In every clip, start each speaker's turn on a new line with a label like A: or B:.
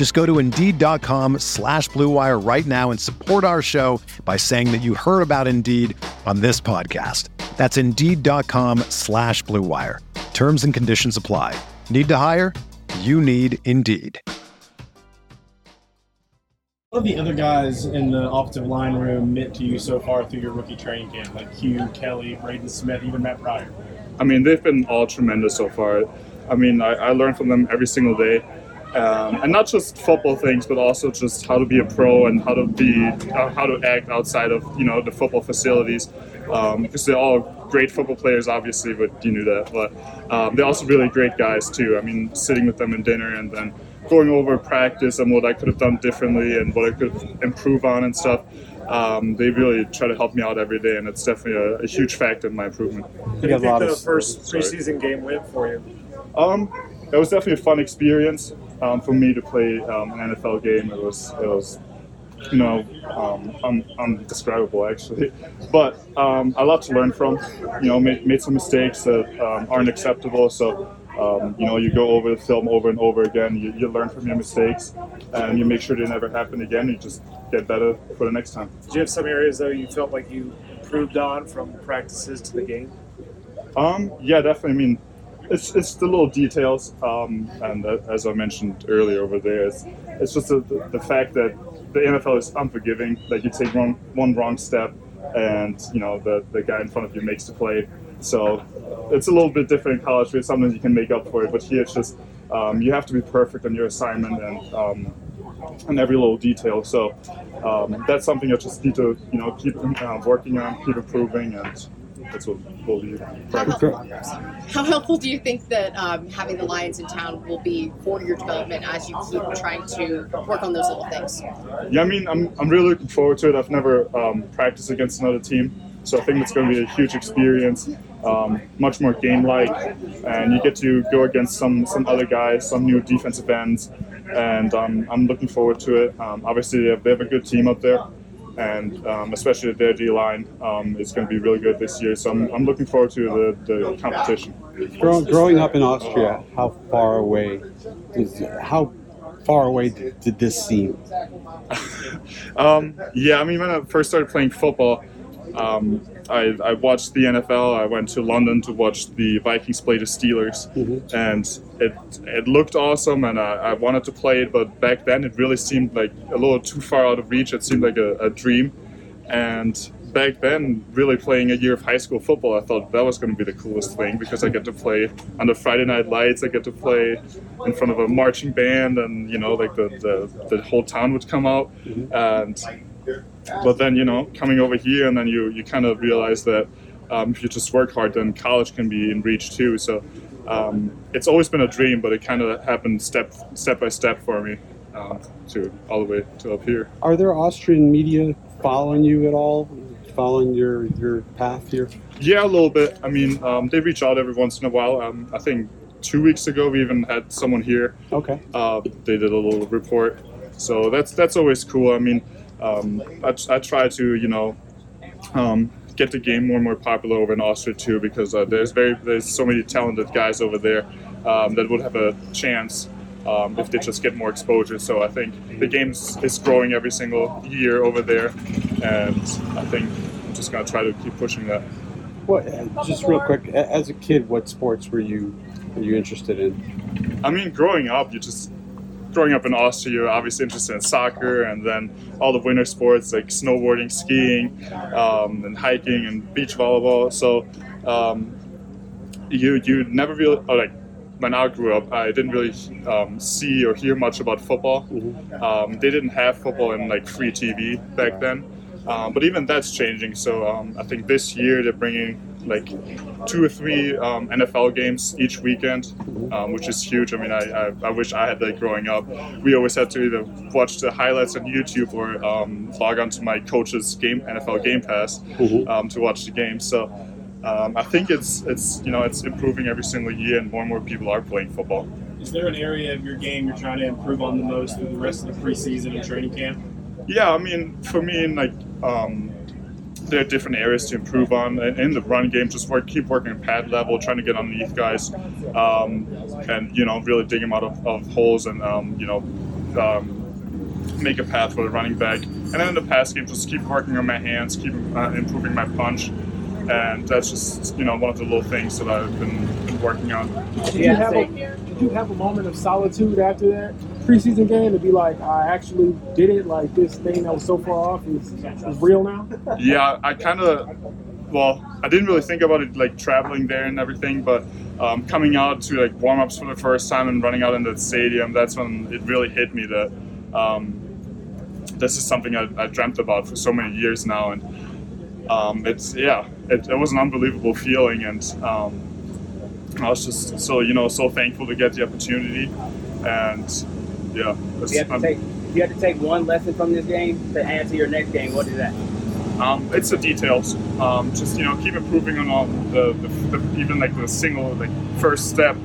A: Just go to Indeed.com slash BlueWire right now and support our show by saying that you heard about Indeed on this podcast. That's Indeed.com slash BlueWire. Terms and conditions apply. Need to hire? You need Indeed.
B: What have the other guys in the offensive line room meant to you so far through your rookie training camp? Like Hugh, Kelly, Braden Smith, even Matt Pryor?
C: I mean, they've been all tremendous so far. I mean, I, I learn from them every single day. Um, and not just football things, but also just how to be a pro and how to be uh, how to act outside of you know the football facilities. Um, because they're all great football players, obviously, but you knew that. But um, they're also really great guys too. I mean, sitting with them in dinner and then going over practice and what I could have done differently and what I could improve on and stuff. Um, they really try to help me out every day, and it's definitely a, a huge factor in my improvement.
B: What do you think the first preseason game went for you?
C: Um, it was definitely a fun experience um, for me to play um, an NFL game. It was it was you know um, un- undescribable actually, but um, a lot to learn from. You know, made, made some mistakes that um, aren't acceptable. So. Um, you know, you go over the film over and over again. You, you learn from your mistakes, and you make sure they never happen again. You just get better for the next time.
B: Do you have some areas though you felt like you improved on from practices to the game?
C: Um, yeah, definitely. I mean, it's, it's the little details, um, and uh, as I mentioned earlier over there, it's, it's just the, the, the fact that the NFL is unforgiving. Like you take wrong, one wrong step, and you know the, the guy in front of you makes the play. So it's a little bit different in college where sometimes you can make up for it, but here it's just um, you have to be perfect on your assignment and um, and every little detail. So um, that's something you just need to you know keep uh, working on, keep improving, and that's what we'll be.
D: How helpful, how helpful do you think that um, having the Lions in town will be for your development as you keep trying to work on those little things?
C: Yeah, I mean, I'm, I'm really looking forward to it. I've never um, practiced against another team, so I think it's going to be a huge experience, um, much more game-like, and you get to go against some some other guys, some new defensive ends, and um, I'm looking forward to it. Um, obviously, they have, they have a good team up there, and um, especially their D line um, is going to be really good this year. So I'm, I'm looking forward to the, the competition.
E: Grow, growing up in Austria, how far away is how far away did this seem?
C: um, yeah, I mean, when I first started playing football, um, I, I, watched the NFL. I went to London to watch the Vikings play the Steelers, mm-hmm. and it it looked awesome, and I, I, wanted to play it. But back then, it really seemed like a little too far out of reach. It seemed like a, a dream, and back then, really playing a year of high school football, I thought that was going to be the coolest thing because I get to play under Friday Night Lights. I get to play in front of a marching band, and you know, like the the, the whole town would come out, mm-hmm. and but then you know coming over here and then you you kind of realize that um, if you just work hard then college can be in reach too. So um, it's always been a dream but it kind of happened step step by step for me um, to all the way to up here.
E: Are there austrian media following you at all? Following your your path here?
C: Yeah a little bit. I mean um, they reach out every once in a while. Um, i think two weeks ago we even had someone here.
E: Okay.
C: Uh, they did a little report. So that's that's always cool. I mean um, I, I, try to you know um, get the game more and more popular over in Austria too because uh, there's very there's so many talented guys over there um, that would have a chance um, if they just get more exposure. So I think the game is growing every single year over there, and I think I'm just gonna try to keep pushing that.
E: What? Just real quick, as a kid, what sports were you were you interested in?
C: I mean, growing up, you just growing up in Austria, you're obviously interested in soccer, and then all the winter sports like snowboarding, skiing, um, and hiking and beach volleyball. So um, you you never really or like when I grew up, I didn't really um, see or hear much about football. Um, they didn't have football in like free TV back then, um, but even that's changing. So um, I think this year they're bringing like two or three um, NFL games each weekend, um, which is huge. I mean, I, I, I wish I had that growing up. We always had to either watch the highlights on YouTube or um, log onto my coach's game NFL Game Pass um, to watch the game. So um, I think it's it's you know it's improving every single year, and more and more people are playing football.
B: Is there an area of your game you're trying to improve on the most through the rest of the preseason and training camp?
C: Yeah, I mean, for me, like um, there are different areas to improve on in, the run game. Just work, keep working at pad level, trying to get underneath guys, um, and you know, really dig them out of, of holes and um, you know. Um, Make a path for the running back, and then in the pass game, just keep working on my hands, keep uh, improving my punch, and that's just you know one of the little things that I've been, been working on.
F: Did you have a did you have a moment of solitude after that preseason game to be like, I actually did it? Like this thing that was so far off is, is real now.
C: yeah, I kind of, well, I didn't really think about it like traveling there and everything, but um, coming out to like warm ups for the first time and running out in the stadium, that's when it really hit me that um, this is something I, I dreamt about for so many years now, and um, it's yeah, it, it was an unbelievable feeling, and um, I was just so you know so thankful to get the opportunity, and yeah,
G: If you have to
C: I'm-
G: take, if you have to take one lesson from this game to add to your next game, what is that?
C: Um, it's the details. Um, just you know, keep improving on all the, the, the even like the single like first step,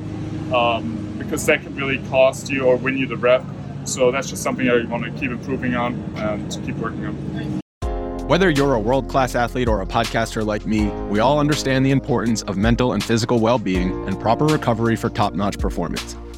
C: um, because that can really cost you or win you the rep. So that's just something I want to keep improving on and keep working on.
H: Whether you're a world class athlete or a podcaster like me, we all understand the importance of mental and physical well being and proper recovery for top notch performance.